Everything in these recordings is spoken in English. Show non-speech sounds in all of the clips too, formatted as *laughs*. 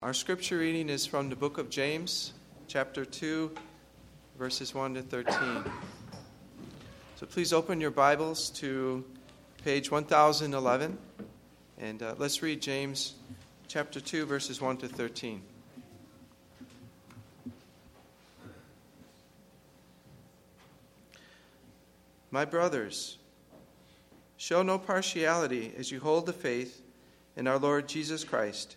Our scripture reading is from the book of James, chapter 2, verses 1 to 13. So please open your Bibles to page 1011, and uh, let's read James chapter 2, verses 1 to 13. My brothers, show no partiality as you hold the faith in our Lord Jesus Christ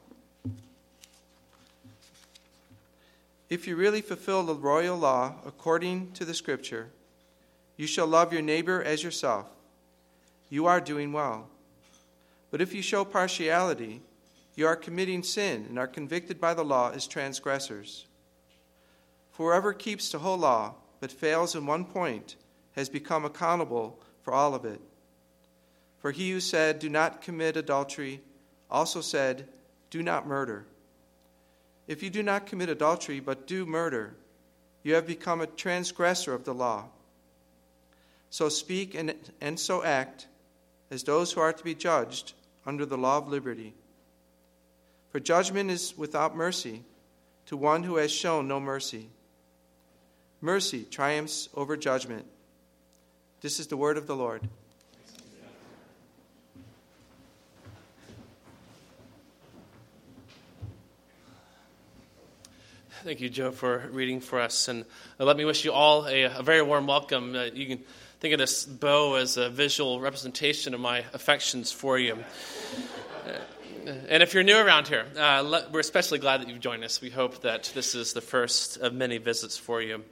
If you really fulfill the royal law according to the scripture, you shall love your neighbor as yourself. You are doing well. But if you show partiality, you are committing sin and are convicted by the law as transgressors. For whoever keeps the whole law but fails in one point has become accountable for all of it. For he who said, Do not commit adultery, also said, Do not murder. If you do not commit adultery, but do murder, you have become a transgressor of the law. So speak and, and so act as those who are to be judged under the law of liberty. For judgment is without mercy to one who has shown no mercy. Mercy triumphs over judgment. This is the word of the Lord. Thank you, Joe, for reading for us. And uh, let me wish you all a, a very warm welcome. Uh, you can think of this bow as a visual representation of my affections for you. Uh, and if you're new around here, uh, let, we're especially glad that you've joined us. We hope that this is the first of many visits for you.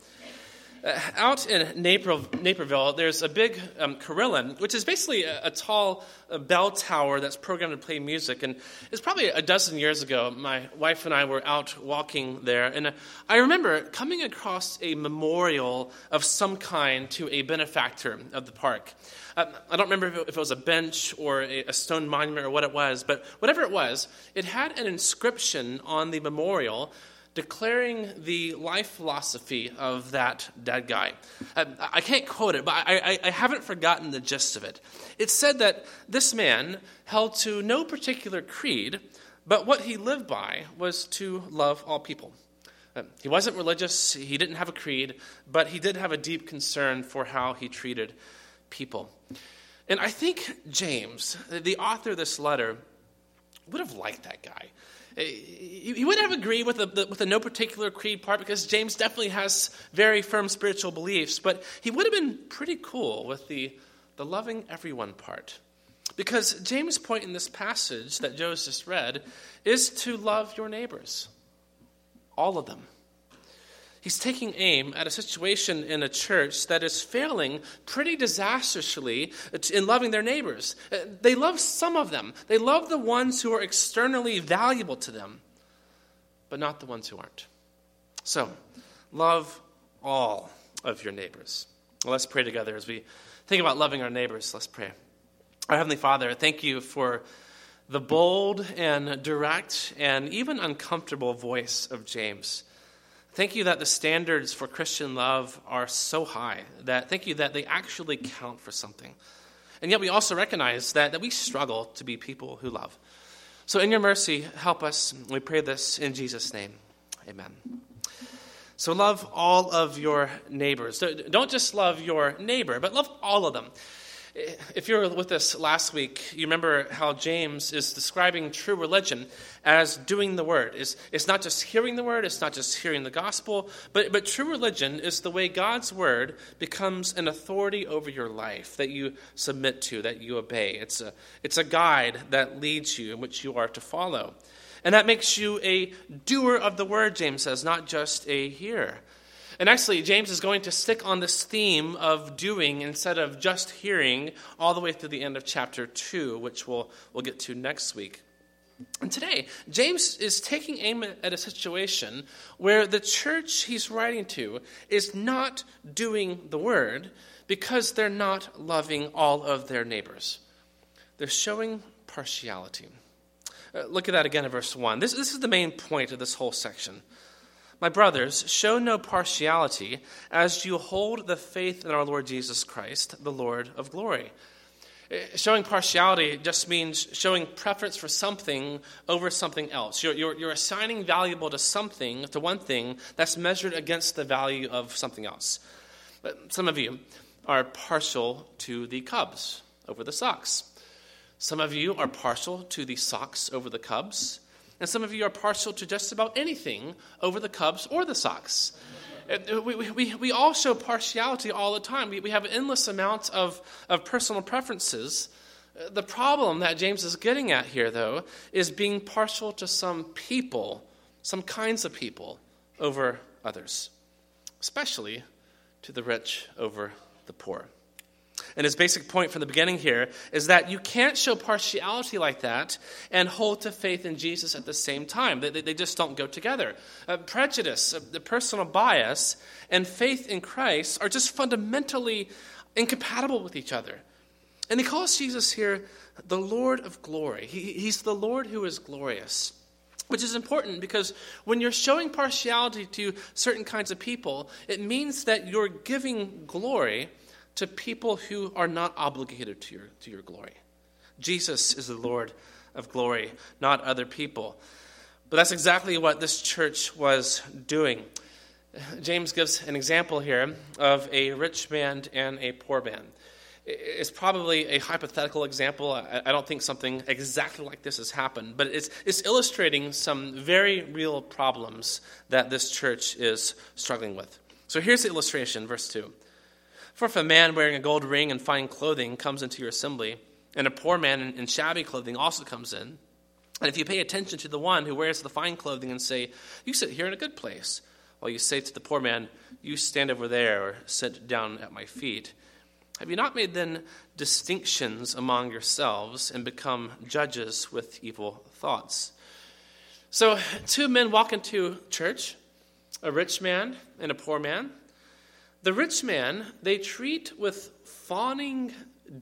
Uh, out in Naperville, there's a big um, carillon, which is basically a, a tall a bell tower that's programmed to play music. And it's probably a dozen years ago, my wife and I were out walking there, and uh, I remember coming across a memorial of some kind to a benefactor of the park. Uh, I don't remember if it, if it, was a bench or a, a stone monument or what it was, but whatever it was, it had an inscription on the memorial declaring the life philosophy of that dead guy. I, um, I can't quote it, but I, I, I, haven't forgotten the gist of it. It said that this man held to no particular creed, but what he lived by was to love all people. Um, he wasn't religious, he didn't have a creed, but he did have a deep concern for how he treated people. And I think James, the author of this letter, would have liked that guy. He wouldn't have agreed with the, the, with the no particular creed part because James definitely has very firm spiritual beliefs, but he would have been pretty cool with the, the loving everyone part. Because James' point in this passage that Joe's just read is to love your neighbors, all of them. He's taking aim at a situation in a church that is failing pretty disastrously in loving their neighbors. Uh, they love some of them, they love the ones who are externally valuable to them, but not the ones who aren't. So, love all of your neighbors. Well, let's pray together as we think about loving our neighbors. Let's pray. Our Heavenly Father, thank you for the bold and direct and even uncomfortable voice of James. Thank you that the standards for Christian love are so high. That thank you that they actually count for something. And yet we also recognize that, that we struggle to be people who love. So in your mercy, help us. We pray this in Jesus' name. Amen. So love all of your neighbors. Don't just love your neighbor, but love all of them. If you were with us last week, you remember how James is describing true religion as doing the word. It's, it's not just hearing the word, it's not just hearing the gospel, but, but true religion is the way God's word becomes an authority over your life that you submit to, that you obey. It's a, it's a guide that leads you in which you are to follow. And that makes you a doer of the word, James says, not just a hearer. And actually, James is going to stick on this theme of doing instead of just hearing all the way through the end of chapter 2, which we'll, we'll get to next week. And today, James is taking aim at a situation where the church he's writing to is not doing the word because they're not loving all of their neighbors. They're showing partiality. Uh, look at that again in verse 1. This, this is the main point of this whole section. My brothers, show no partiality as you hold the faith in our Lord Jesus Christ, the Lord of glory. Eh, showing partiality just means showing preference for something over something else. You're, you're, you're, assigning valuable to something, to one thing, that's measured against the value of something else. But some of you are partial to the Cubs over the Sox. Some of you are partial to the Sox over the Cubs and some of you are partial to just about anything over the Cubs or the Sox. Uh, we, we, we all show partiality all the time. We, we have endless amounts of, of personal preferences. Uh, the problem that James is getting at here, though, is being partial to some people, some kinds of people, over others, especially to the rich over the poor. And his basic point from the beginning here is that you can't show partiality like that and hold to faith in Jesus at the same time. They, they just don't go together. Uh, prejudice, uh, the personal bias, and faith in Christ are just fundamentally incompatible with each other. And he calls Jesus here the Lord of glory. He, he's the Lord who is glorious. Which is important because when you're showing partiality to certain kinds of people, it means that you're giving glory to people who are not obligated to your, to your glory. Jesus is the Lord of glory, not other people. But that's exactly what this church was doing. James gives an example here of a rich man and a poor man. It's probably a hypothetical example. I don't think something exactly like this has happened, but it's, it's illustrating some very real problems that this church is struggling with. So here's the illustration, verse 2. For if a man wearing a gold ring and fine clothing comes into your assembly, and a poor man in, shabby clothing also comes in, and if you pay attention to the one who wears the fine clothing and say, You sit here in a good place, while you say to the poor man, You stand over there or sit down at my feet, have you not made then distinctions among yourselves and become judges with evil thoughts? So, two men walk into church a rich man and a poor man. The rich man, they treat with fawning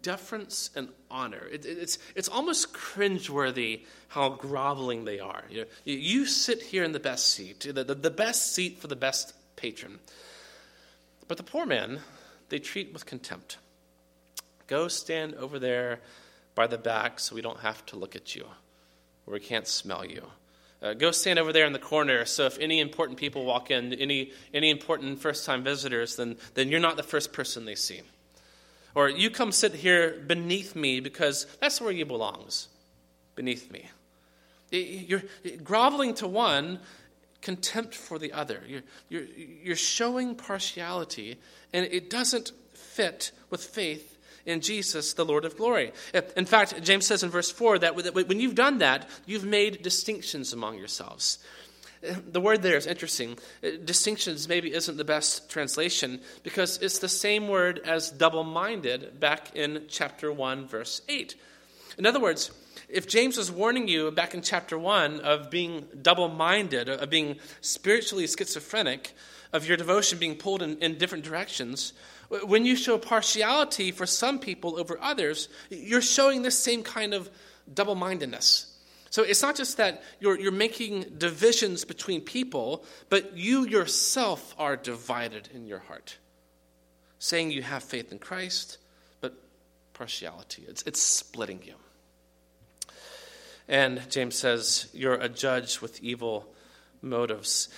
deference and honor. It, it's, it's almost cringeworthy how groveling they are. You, you sit here in the best seat, the, the, the best seat for the best patron. But the poor man, they treat with contempt. Go stand over there by the back so we don't have to look at you, or we can't smell you. Uh, go stand over there in the corner so if any important people walk in, any, any important first time visitors, then, then you're not the first person they see. Or you come sit here beneath me because that's where you belongs, beneath me. You're groveling to one, contempt for the other. You're, you're, you're showing partiality, and it doesn't fit with faith in Jesus, the Lord of glory. In fact, James says in verse 4 that when you've done that, you've made distinctions among yourselves. The word there is interesting. Uh, distinctions maybe isn't the best translation because it's the same word as double minded back in chapter 1, verse 8. In other words, if James was warning you back in chapter 1 of being double minded, of being spiritually schizophrenic, of your devotion being pulled in, in different directions, when you show partiality for some people over others, you're showing this same kind of double mindedness. So it's not just that you're, you're making divisions between people, but you yourself are divided in your heart. Saying you have faith in Christ, but partiality. It's, it's splitting you. And James says, You're a judge with evil motives.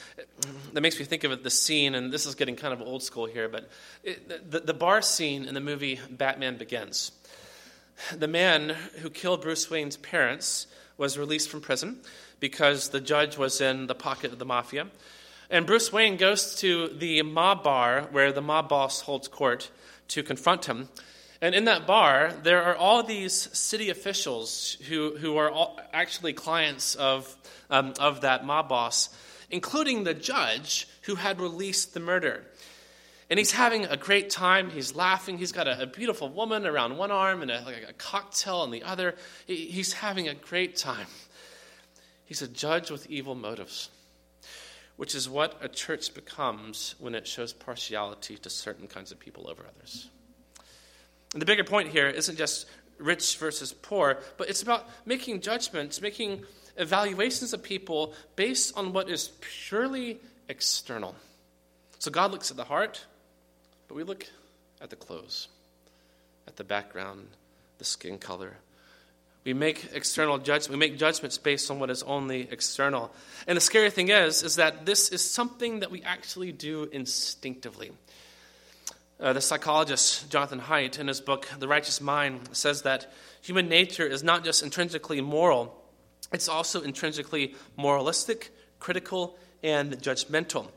That makes me think of the scene, and this is getting kind of old school here, but it, the, the bar scene in the movie Batman Begins. The man who killed Bruce Wayne's parents was released from prison because the judge was in the pocket of the mafia. And Bruce Wayne goes to the mob bar where the mob boss holds court to confront him. And in that bar, there are all these city officials who, who are all actually clients of, um, of that mob boss, including the judge who had released the murder. And he's having a great time. He's laughing. He's got a, a beautiful woman around one arm and a, like a cocktail on the other. He, he's having a great time. He's a judge with evil motives, which is what a church becomes when it shows partiality to certain kinds of people over others. And the bigger point here isn't just rich versus poor, but it's about making judgments, making evaluations of people based on what is purely external. So God looks at the heart, but we look at the clothes, at the background, the skin color. We make external judgments. We make judgments based on what is only external. And the scary thing is, is that this is something that we actually do instinctively. Uh, the psychologist Jonathan Haidt, in his book The Righteous Mind, says that human nature is not just intrinsically moral, it's also intrinsically moralistic, critical, and judgmental.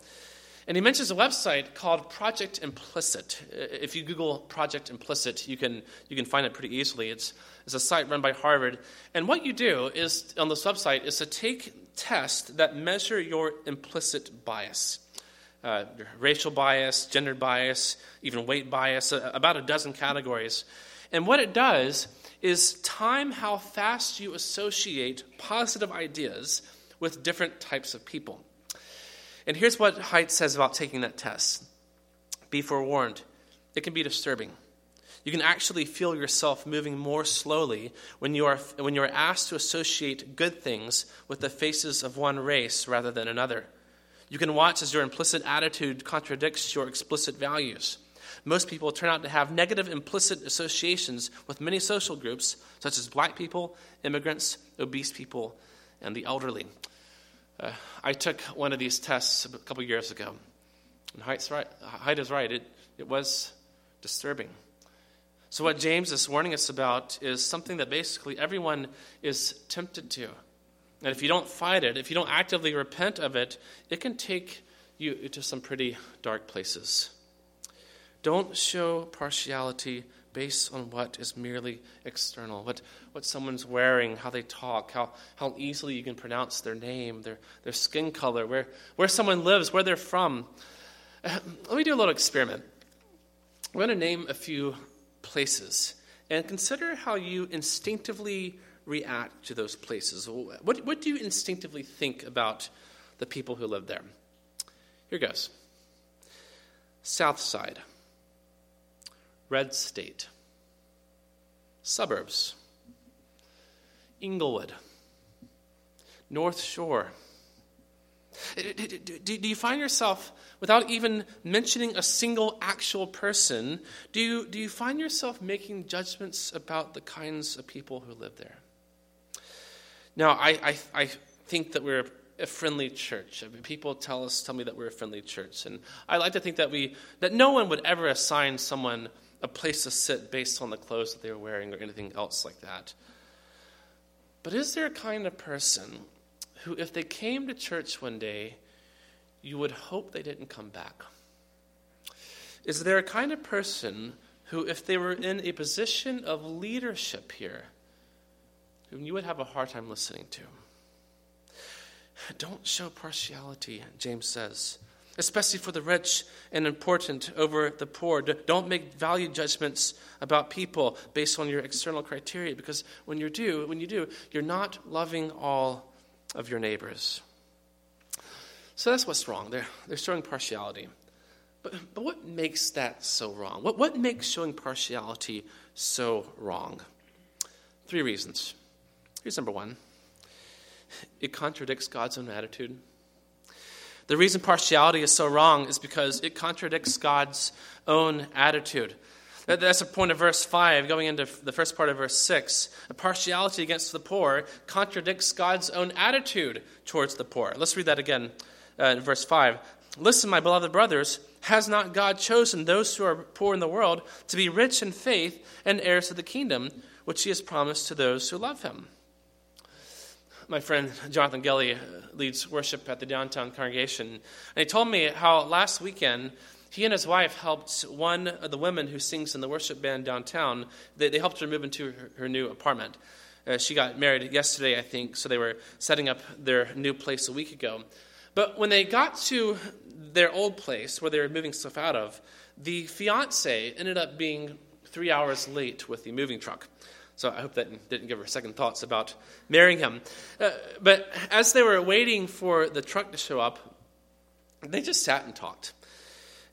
And he mentions a website called Project Implicit. If you Google Project Implicit, you can, you can find it pretty easily. It's, it's a site run by Harvard. And what you do is on this website is to take tests that measure your implicit bias uh, racial bias, gender bias, even weight bias, uh, about a dozen categories. And what it does is time how fast you associate positive ideas with different types of people. And here's what Haidt says about taking that test Be forewarned, it can be disturbing. You can actually feel yourself moving more slowly when you, are, when you are asked to associate good things with the faces of one race rather than another. You can watch as your implicit attitude contradicts your explicit values. Most people turn out to have negative implicit associations with many social groups, such as black people, immigrants, obese people, and the elderly. Uh, I took one of these tests a couple years ago, and Haidt's right, Haidt is right. It, it was disturbing. So, what James is warning us about is something that basically everyone is tempted to. And if you don't fight it, if you don't actively repent of it, it can take you to some pretty dark places. Don't show partiality based on what is merely external, what, what someone's wearing, how they talk, how, how easily you can pronounce their name, their, their skin color, where, where someone lives, where they're from. *clears throat* Let me do a little experiment. I'm going to name a few places and consider how you instinctively react to those places? What, what do you instinctively think about the people who live there? Here goes South Side, Red State, Suburbs, Englewood, North Shore. Do you find yourself, without even mentioning a single actual person, do you, do you find yourself making judgments about the kinds of people who live there? Now, I, I, I think that we're a friendly church. I mean, people tell us, tell me that we're a friendly church, and I like to think that we, that no one would ever assign someone a place to sit based on the clothes that they were wearing or anything else like that. But is there a kind of person who, if they came to church one day, you would hope they didn't come back? Is there a kind of person who, if they were in a position of leadership here, whom you would have a hard time listening to. Don't show partiality, James says, especially for the rich and important over the poor. Don't make value judgments about people based on your external criteria, because when you do, when you do, you're not loving all of your neighbors. So that's what's wrong. They're, they're showing partiality. But, but what makes that so wrong? What, what makes showing partiality so wrong? Three reasons. Here's number one it contradicts God's own attitude. The reason partiality is so wrong is because it contradicts God's own attitude. That's the point of verse 5, going into the first part of verse 6. A partiality against the poor contradicts God's own attitude towards the poor. Let's read that again uh, in verse 5. Listen, my beloved brothers, has not God chosen those who are poor in the world to be rich in faith and heirs of the kingdom, which he has promised to those who love him? My friend Jonathan Gelly uh, leads worship at the downtown congregation, and he told me how last weekend he and his wife helped one of the women who sings in the worship band downtown. They, they helped her move into her, her new apartment. Uh, she got married yesterday, I think, so they were setting up their new place a week ago. But when they got to their old place where they were moving stuff out of, the fiance ended up being three hours late with the moving truck. So I hope that didn't give her second thoughts about marrying him. Uh, but as they were waiting for the truck to show up, they just sat and talked.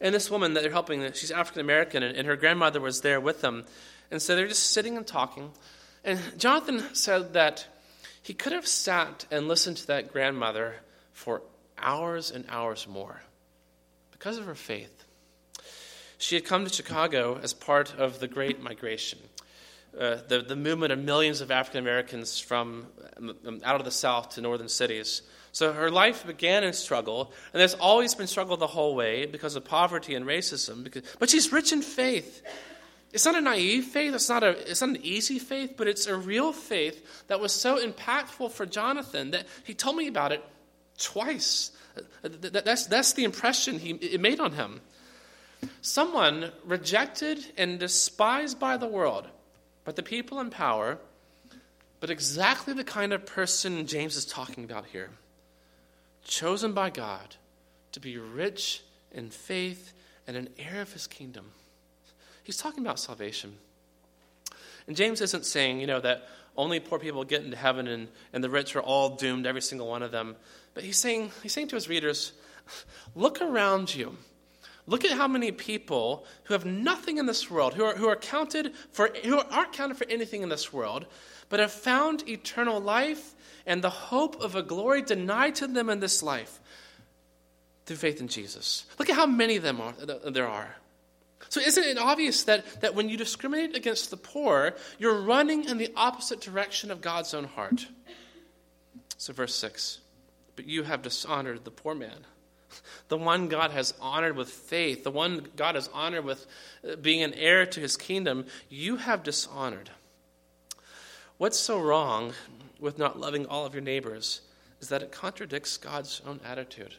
And this woman that they're helping, she's African American, and, and her grandmother was there with them. And so they're just sitting and talking. And Jonathan said that he could have sat and listened to that grandmother for hours and hours more because of her faith. She had come to Chicago as part of the Great Migration, uh, the, the movement of millions of African Americans from um, out of the South to northern cities. So her life began in struggle, and there's always been struggle the whole way because of poverty and racism. Because, but she's rich in faith. It's not a naive faith, it's not, a, it's not an easy faith, but it's a real faith that was so impactful for Jonathan that he told me about it twice. That's, that's the impression he, it made on him. Someone rejected and despised by the world, but the people in power, but exactly the kind of person James is talking about here chosen by God to be rich in faith and an heir of his kingdom. He's talking about salvation. And James isn't saying, you know, that only poor people get into heaven and, and the rich are all doomed, every single one of them. But he's saying, he's saying to his readers, look around you. Look at how many people who have nothing in this world, who are, who are counted for, who aren't counted for anything in this world, but have found eternal life and the hope of a glory denied to them in this life through faith in Jesus. Look at how many of them are, there are. So, isn't it obvious that, that when you discriminate against the poor, you're running in the opposite direction of God's own heart? So, verse 6 But you have dishonored the poor man, the one God has honored with faith, the one God has honored with uh, being an heir to his kingdom, you have dishonored. What's so wrong with not loving all of your neighbors is that it contradicts God's own attitude.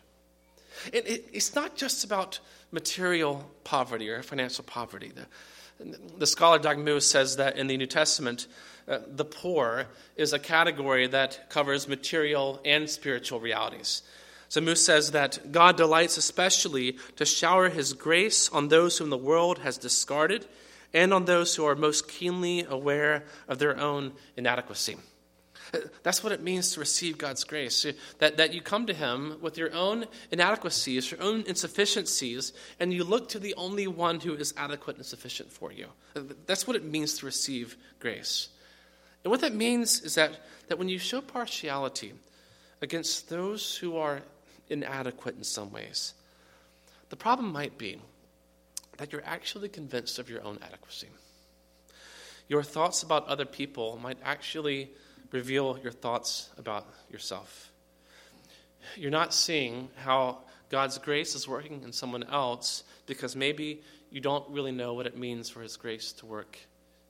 It, it, it's not just about material poverty or financial poverty. The, the scholar Doug Moo says that in the New Testament, uh, the poor is a category that covers material and spiritual realities. So says that God delights especially to shower his grace on those whom the world has discarded and on those who are most keenly aware of their own inadequacy. That's what it means to receive God's grace. That, that you come to Him with your own inadequacies, your own insufficiencies, and you look to the only one who is adequate and sufficient for you. That's what it means to receive grace. And what that means is that, that when you show partiality against those who are inadequate in some ways, the problem might be that you're actually convinced of your own adequacy. Your thoughts about other people might actually reveal your thoughts about yourself. You're not seeing how God's grace is working in someone else because maybe you don't really know what it means for His grace to work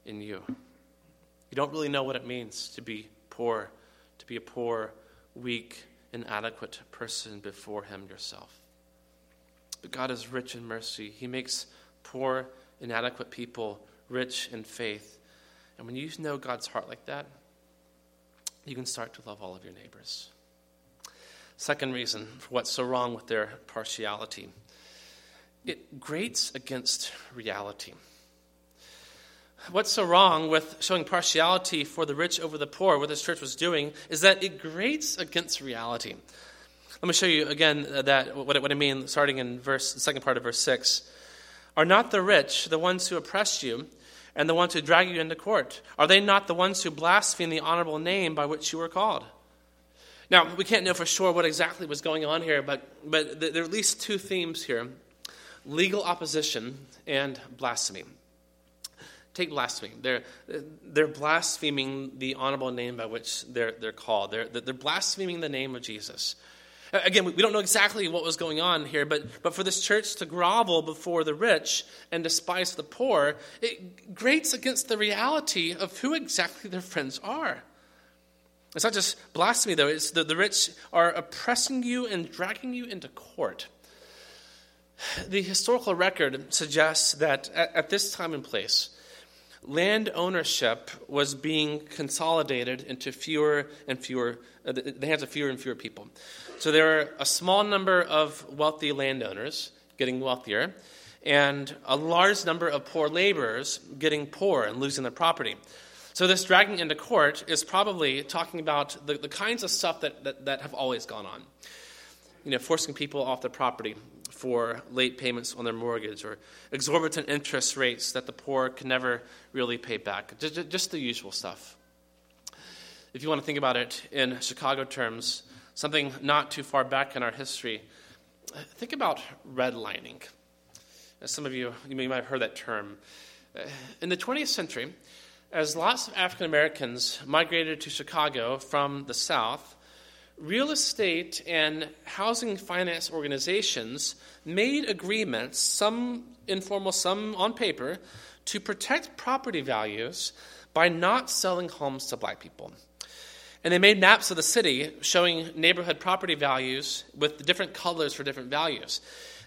in you. You don't really know what it means to be poor, to be a poor, weak, inadequate person before Him yourself. But God is rich in mercy. He makes poor, inadequate people rich in faith. And when you know God's heart like that, you can start to love all of your neighbors. Second reason for what's so wrong with their partiality it grates against reality. What's so wrong with showing partiality for the rich over the poor, what this church was doing, is that it grates against reality. Let me show you again that what, what I mean, starting in verse, the second part of verse 6. Are not the rich the ones who oppress you and the ones who drag you into court? Are they not the ones who blaspheme the honorable name by which you were called? Now, we can't know for sure what exactly was going on here, but, but there are at least two themes here legal opposition and blasphemy. Take blasphemy. They're, they're blaspheming the honorable name by which they're, they're called. They're, they're blaspheming the name of Jesus. Again, we don't know exactly what was going on here, but, but for this church to grovel before the rich and despise the poor, it grates against the reality of who exactly their friends are. It's not just blasphemy, though, it's that the rich are oppressing you and dragging you into court. The historical record suggests that at, at this time and place, land ownership was being consolidated into fewer and fewer, uh, the hands of fewer and fewer people. So there were a small number of wealthy landowners getting wealthier, and a large number of poor laborers getting poor and losing their property. So this dragging into court is probably talking about the, the kinds of stuff that, that, that have always gone on. You know, forcing people off their property, for late payments on their mortgage or exorbitant interest rates that the poor can never really pay back. Just the usual stuff. If you want to think about it in Chicago terms, something not too far back in our history, think about redlining. As some of you, you might have heard that term. In the 20th century, as lots of African Americans migrated to Chicago from the South, real estate and housing finance organizations made agreements, some informal, some on paper, to protect property values by not selling homes to black people. And they made maps of the city showing neighborhood property values with different colors for different values.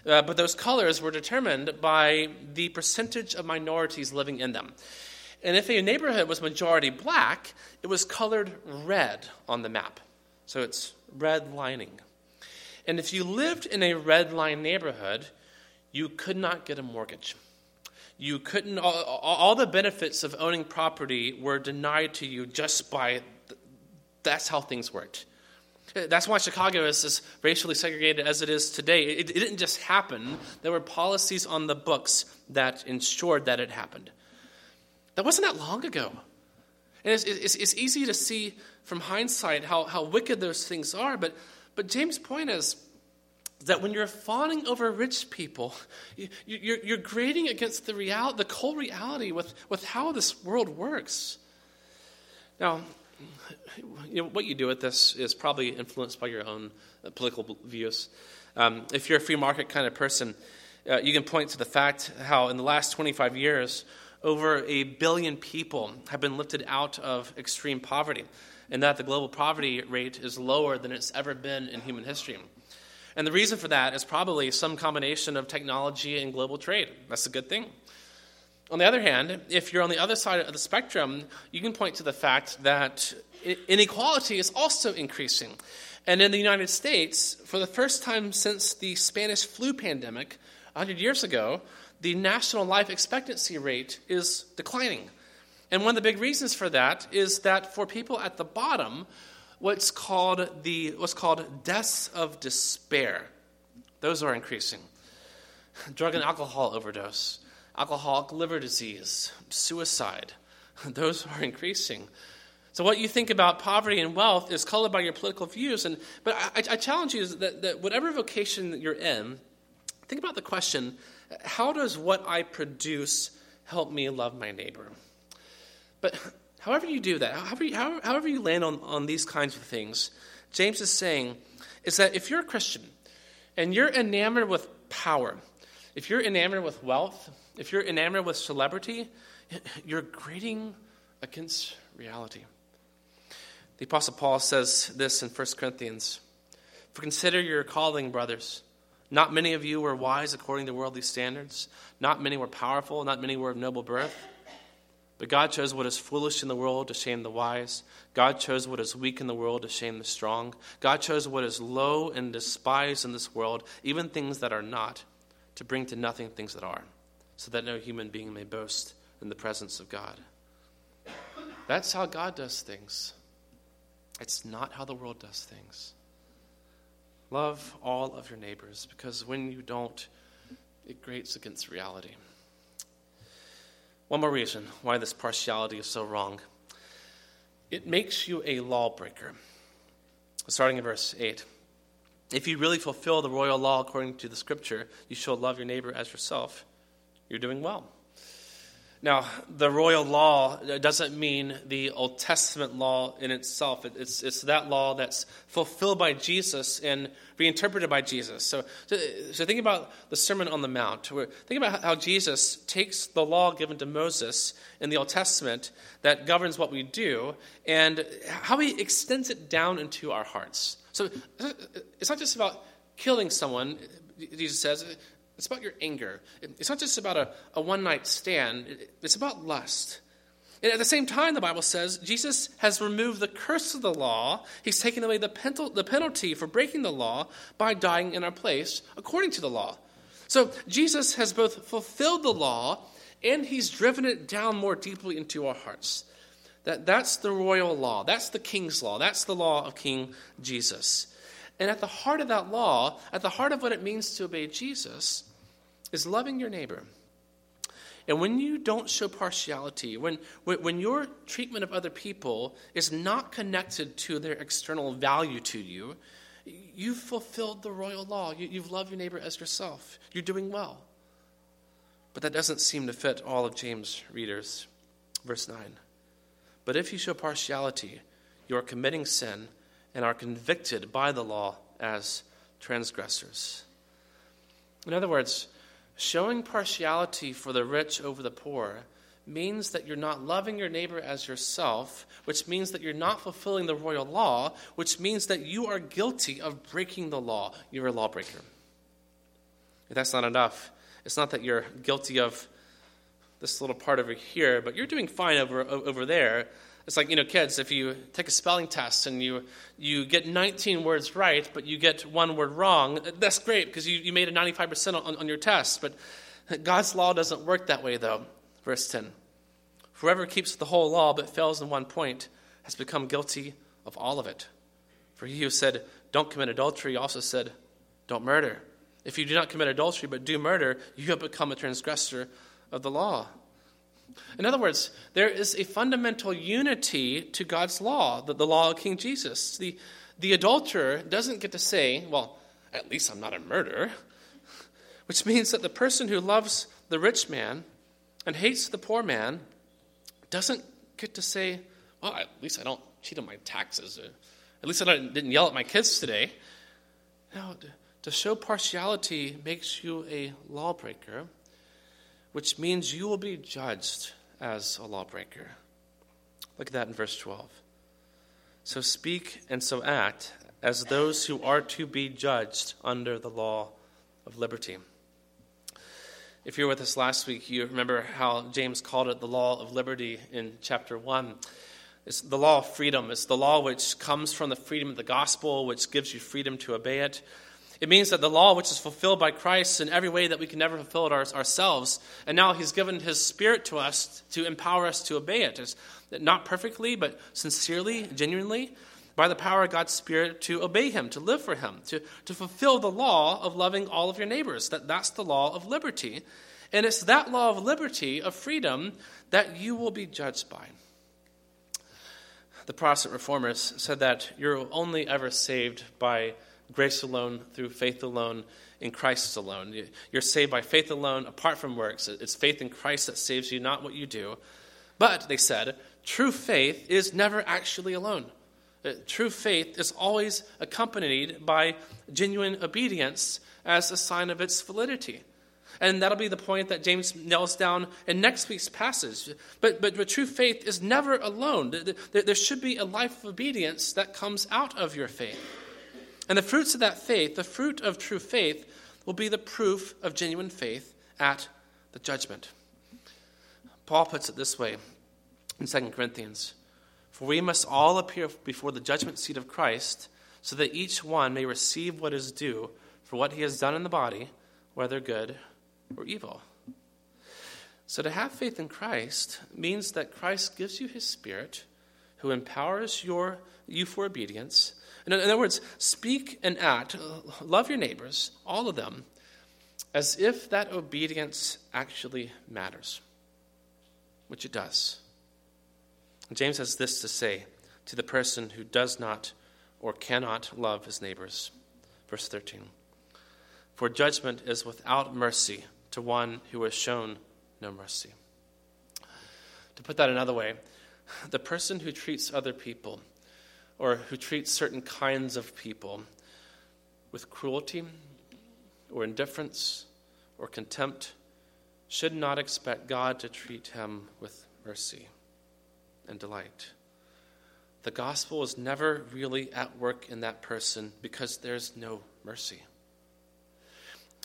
Uh, but those colors were determined by the percentage of minorities living in them. And if a neighborhood was majority black, it was colored red on the map. So it's redlining. And if you lived in a red line neighborhood, you could not get a mortgage. You couldn't, all, all the benefits of owning property were denied to you just by that's how things worked. That's why Chicago is as racially segregated as it is today. It, it, didn't just happen, there were policies on the books that ensured that it happened. That wasn't that long ago. And it's, it's, it's easy to see from hindsight how, how wicked those things are. But, but James' point is that when you're fawning over rich people, you, you're, you're grading against the, real, the cold reality with, with how this world works. Now, you know, what you do with this is probably influenced by your own uh, political views. Um, if you're a free market kind of person, uh, you can point to the fact how in the last 25 years, over a billion people have been lifted out of extreme poverty and that the global poverty rate is lower than it's ever been in human history. And the reason for that is probably some combination of technology and global trade. That's a good thing. On the other hand, if you're on the other side of the spectrum, you can point to the fact that inequality is also increasing. And in the United States, for the first time since the Spanish flu pandemic 100 years ago, the national life expectancy rate is declining. And one of the big reasons for that is that for people at the bottom, what's called the what's called deaths of despair, those are increasing. Drug and alcohol overdose, alcoholic liver disease, suicide, *laughs* those are increasing. So what you think about poverty and wealth is colored by your political views. And but I, I challenge you that, that whatever vocation you're in, think about the question: How does what I produce help me love my neighbor? But however you do that, however you, however you land on, on these kinds of things, James is saying is that if you're a Christian and you're enamored with power, if you're enamored with wealth, if you're enamored with celebrity, you're grating against reality. The Apostle Paul says this in 1 Corinthians For consider your calling, brothers. Not many of you were wise according to worldly standards, not many were powerful, not many were of noble birth. But God chose what is foolish in the world to shame the wise. God chose what is weak in the world to shame the strong. God chose what is low and despised in this world, even things that are not, to bring to nothing things that are, so that no human being may boast in the presence of God. That's how God does things. It's not how the world does things. Love all of your neighbors, because when you don't, it grates against reality. One more reason why this partiality is so wrong it makes you a lawbreaker. Starting in verse 8. If you really fulfill the royal law according to the scripture, you shall love your neighbor as yourself, you're doing well. Now, the royal law doesn't mean the Old Testament law in itself. It's, it's that law that's fulfilled by Jesus and reinterpreted by Jesus. So, so think about the Sermon on the Mount. Think about how Jesus takes the law given to Moses in the Old Testament that governs what we do and how he extends it down into our hearts. So it's not just about killing someone, Jesus says. It's about your anger. It's not just about a, a one night stand, it's about lust. And at the same time, the Bible says Jesus has removed the curse of the law. He's taken away the, the penalty for breaking the law by dying in our place according to the law. So Jesus has both fulfilled the law and he's driven it down more deeply into our hearts. That, that's the royal law. That's the king's law. That's the law of King Jesus. And at the heart of that law, at the heart of what it means to obey Jesus, is loving your neighbor. And when you don't show partiality, when, when your treatment of other people is not connected to their external value to you, you've fulfilled the royal law. You, you've loved your neighbor as yourself. You're doing well. But that doesn't seem to fit all of James' readers. Verse 9. But if you show partiality, you are committing sin and are convicted by the law as transgressors. In other words, showing partiality for the rich over the poor means that you're not loving your neighbor as yourself, which means that you're not fulfilling the royal law, which means that you are guilty of breaking the law. You're a lawbreaker. If that's not enough, it's not that you're guilty of this little part over here, but you're doing fine over, over there. It's like, you know, kids, if you take a spelling test and you, you get 19 words right, but you get one word wrong, that's great because you, you made a 95% on, on your test. But God's law doesn't work that way, though. Verse 10 Whoever keeps the whole law but fails in one point has become guilty of all of it. For he who said, Don't commit adultery, also said, Don't murder. If you do not commit adultery but do murder, you have become a transgressor of the law. In other words, there is a fundamental unity to God's law, the, the law of King Jesus. The, the adulterer doesn't get to say, well, at least I'm not a murderer, *laughs* which means that the person who loves the rich man and hates the poor man doesn't get to say, well, at least I don't cheat on my taxes. Or at least I didn't yell at my kids today. No, to show partiality makes you a lawbreaker which means you will be judged as a lawbreaker. Look at that in verse 12. So speak and so act as those who are to be judged under the law of liberty. If you were with us last week, you remember how James called it the law of liberty in chapter 1. It's the law of freedom. It's the law which comes from the freedom of the gospel, which gives you freedom to obey it. It means that the law, which is fulfilled by Christ in every way that we can never fulfill it ourselves, and now He's given His Spirit to us to empower us to obey it. It's not perfectly, but sincerely, genuinely, by the power of God's Spirit to obey Him, to live for Him, to, to fulfill the law of loving all of your neighbors. That, that's the law of liberty. And it's that law of liberty, of freedom, that you will be judged by. The Protestant reformers said that you're only ever saved by grace alone, through faith alone, in Christ alone. You're saved by faith alone, apart from works. It's faith in Christ that saves you, not what you do. But, they said, true faith is never actually alone. Uh, true faith is always accompanied by genuine obedience as a sign of its validity. And that'll be the point that James nails down in next week's passage. But, but, but true faith is never alone. There, there should be a life of obedience that comes out of your faith. And the fruits of that faith, the fruit of true faith, will be the proof of genuine faith at the judgment. Paul puts it this way in 2 Corinthians For we must all appear before the judgment seat of Christ, so that each one may receive what is due for what he has done in the body, whether good or evil. So to have faith in Christ means that Christ gives you his Spirit, who empowers your, you for obedience in other words, speak and act, love your neighbors, all of them, as if that obedience actually matters, which it does. James has this to say to the person who does not or cannot love his neighbors. Verse 13 For judgment is without mercy to one who has shown no mercy. To put that another way, the person who treats other people or who treats certain kinds of people with cruelty or indifference or contempt should not expect God to treat him with mercy and delight. The gospel is never really at work in that person because there's no mercy.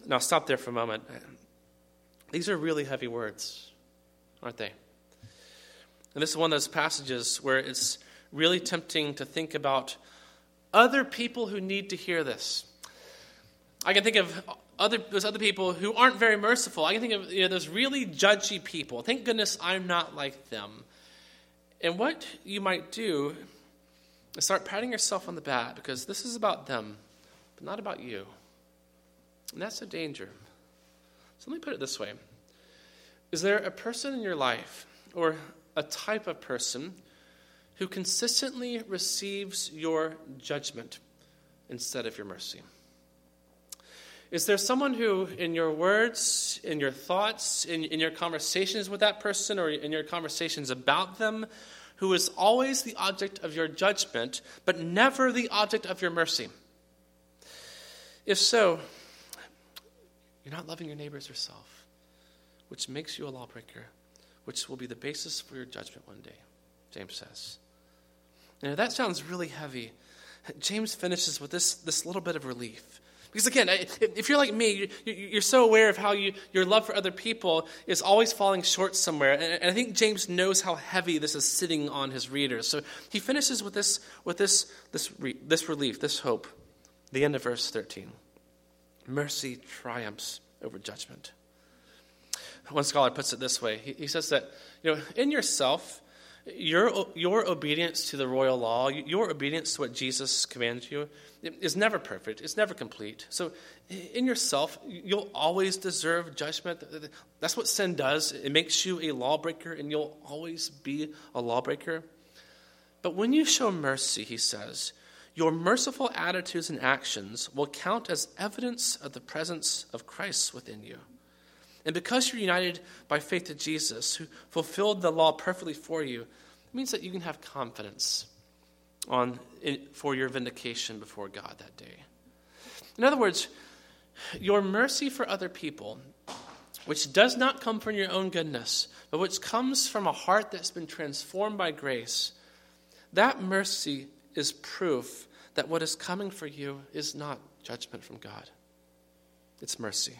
Now, stop there for a moment. These are really heavy words, aren't they? And this is one of those passages where it's really tempting to think about other people who need to hear this. I can think of other, those other people who aren't very merciful. I can think of you know, those really judgy people. Thank goodness I'm not like them. And what you might do is start patting yourself on the back because this is about them, but not about you. And that's a danger. So let me put it this way Is there a person in your life or a type of person who consistently receives your judgment instead of your mercy? Is there someone who, in your words, in your thoughts, in, in your conversations with that person, or in your conversations about them, who is always the object of your judgment, but never the object of your mercy? If so, you're not loving your neighbors yourself, which makes you a lawbreaker, which will be the basis for your judgment one day, James says. Now, that sounds really heavy. James finishes with this, this little bit of relief. Because again, if you're like me, you're so aware of how you, your love for other people is always falling short somewhere. And I think James knows how heavy this is sitting on his readers. So he finishes with this, with this, this, this relief, this hope. The end of verse 13. Mercy triumphs over judgment. One scholar puts it this way. He, he says that, you know, in yourself, your, your obedience to the royal law, your obedience to what Jesus commanded you, is never perfect. It's never complete. So, in yourself, you'll always deserve judgment. That's what sin does. It makes you a lawbreaker, and you'll always be a lawbreaker. But when you show mercy, he says, your merciful attitudes and actions will count as evidence of the presence of Christ within you. And because you're united by faith to Jesus, who fulfilled the law perfectly for you, it means that you can have confidence on, for your vindication before God that day. In other words, your mercy for other people, which does not come from your own goodness, but which comes from a heart that's been transformed by grace, that mercy is proof that what is coming for you is not judgment from God, it's mercy.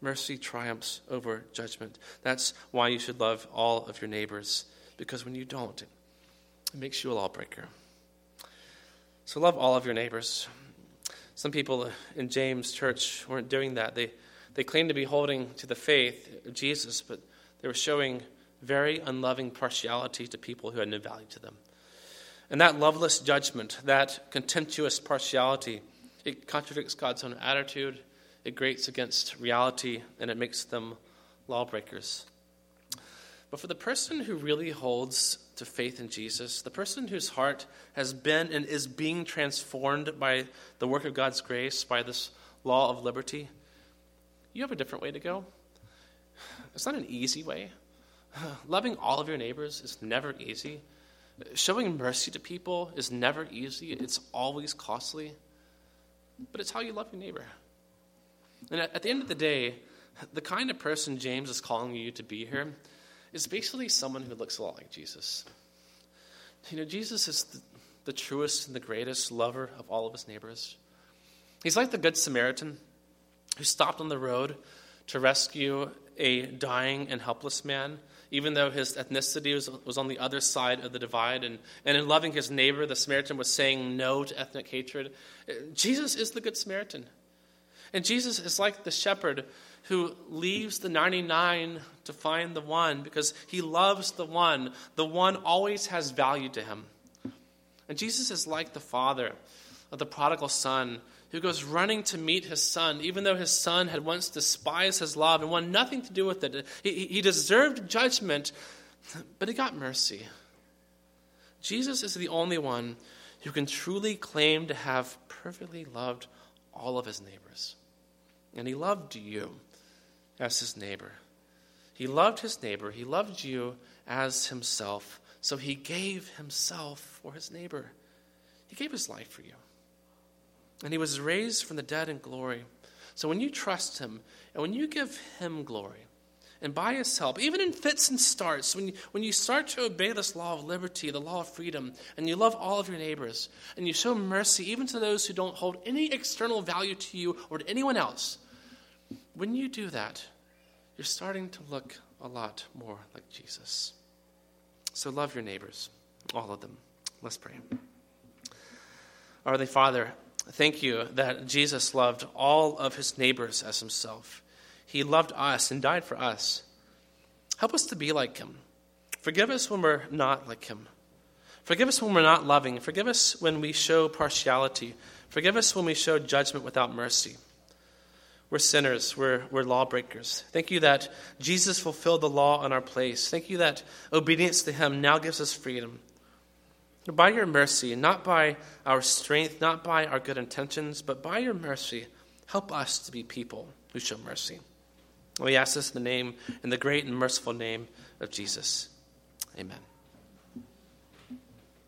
Mercy triumphs over judgment. That's why you should love all of your neighbors, because when you don't, it makes you a lawbreaker. So love all of your neighbors. Some people in James' church weren't doing that. They, they claimed to be holding to the faith of Jesus, but they were showing very unloving partiality to people who had no value to them. And that loveless judgment, that contemptuous partiality, it contradicts God's own attitude it grates against reality and it makes them lawbreakers. But for the person who really holds to faith in Jesus, the person whose heart has been and is being transformed by the work of God's grace, by this law of liberty, you have a different way to go. It's not an easy way. *sighs* Loving all of your neighbors is never easy. Showing mercy to people is never easy, it's always costly. But it's how you love your neighbor. And at, the end of the day, the kind of person James is calling you to be here is basically someone who looks a lot like Jesus. You know, Jesus is the, the truest and the greatest lover of all of his neighbors. He's like the Good Samaritan who stopped on the road to rescue a dying and helpless man, even though his ethnicity was, was on the other side of the divide. And, and in loving his neighbor, the Samaritan was saying no to ethnic hatred. Uh, Jesus is the Good Samaritan. And Jesus is like the shepherd who leaves the 99 to find the one because he loves the one. The one always has value to him. And Jesus is like the father of the prodigal son who goes running to meet his son, even though his son had once despised his love and wanted nothing to do with it. He, he deserved judgment, but he got mercy. Jesus is the only one who can truly claim to have perfectly loved all of his neighbors. And he loved you as his neighbor. He loved his neighbor, he loved you as himself. So he gave himself for his neighbor. He gave his life for you. And he was raised from the dead in glory. So when you trust him and when you give him glory, and by his help, even in fits and starts, when you, when you start to obey this law of liberty, the law of freedom, and you love all of your neighbors, and you show mercy even to those who don't hold any external value to you or to anyone else, when you do that, you're starting to look a lot more like Jesus. So love your neighbors, all of them. Let's pray. Our Holy Father, thank you that Jesus loved all of his neighbors as himself. He loved us and died for us. Help us to be like him. Forgive us when we're not like him. Forgive us when we're not loving. Forgive us when we show partiality. Forgive us when we show judgment without mercy. We're sinners. We're, we're lawbreakers. Thank you that Jesus fulfilled the law in our place. Thank you that obedience to Him now gives us freedom. By your mercy, not by our strength, not by our good intentions, but by your mercy, help us to be people who show mercy. We ask this in the name, in the great and merciful name of Jesus. Amen.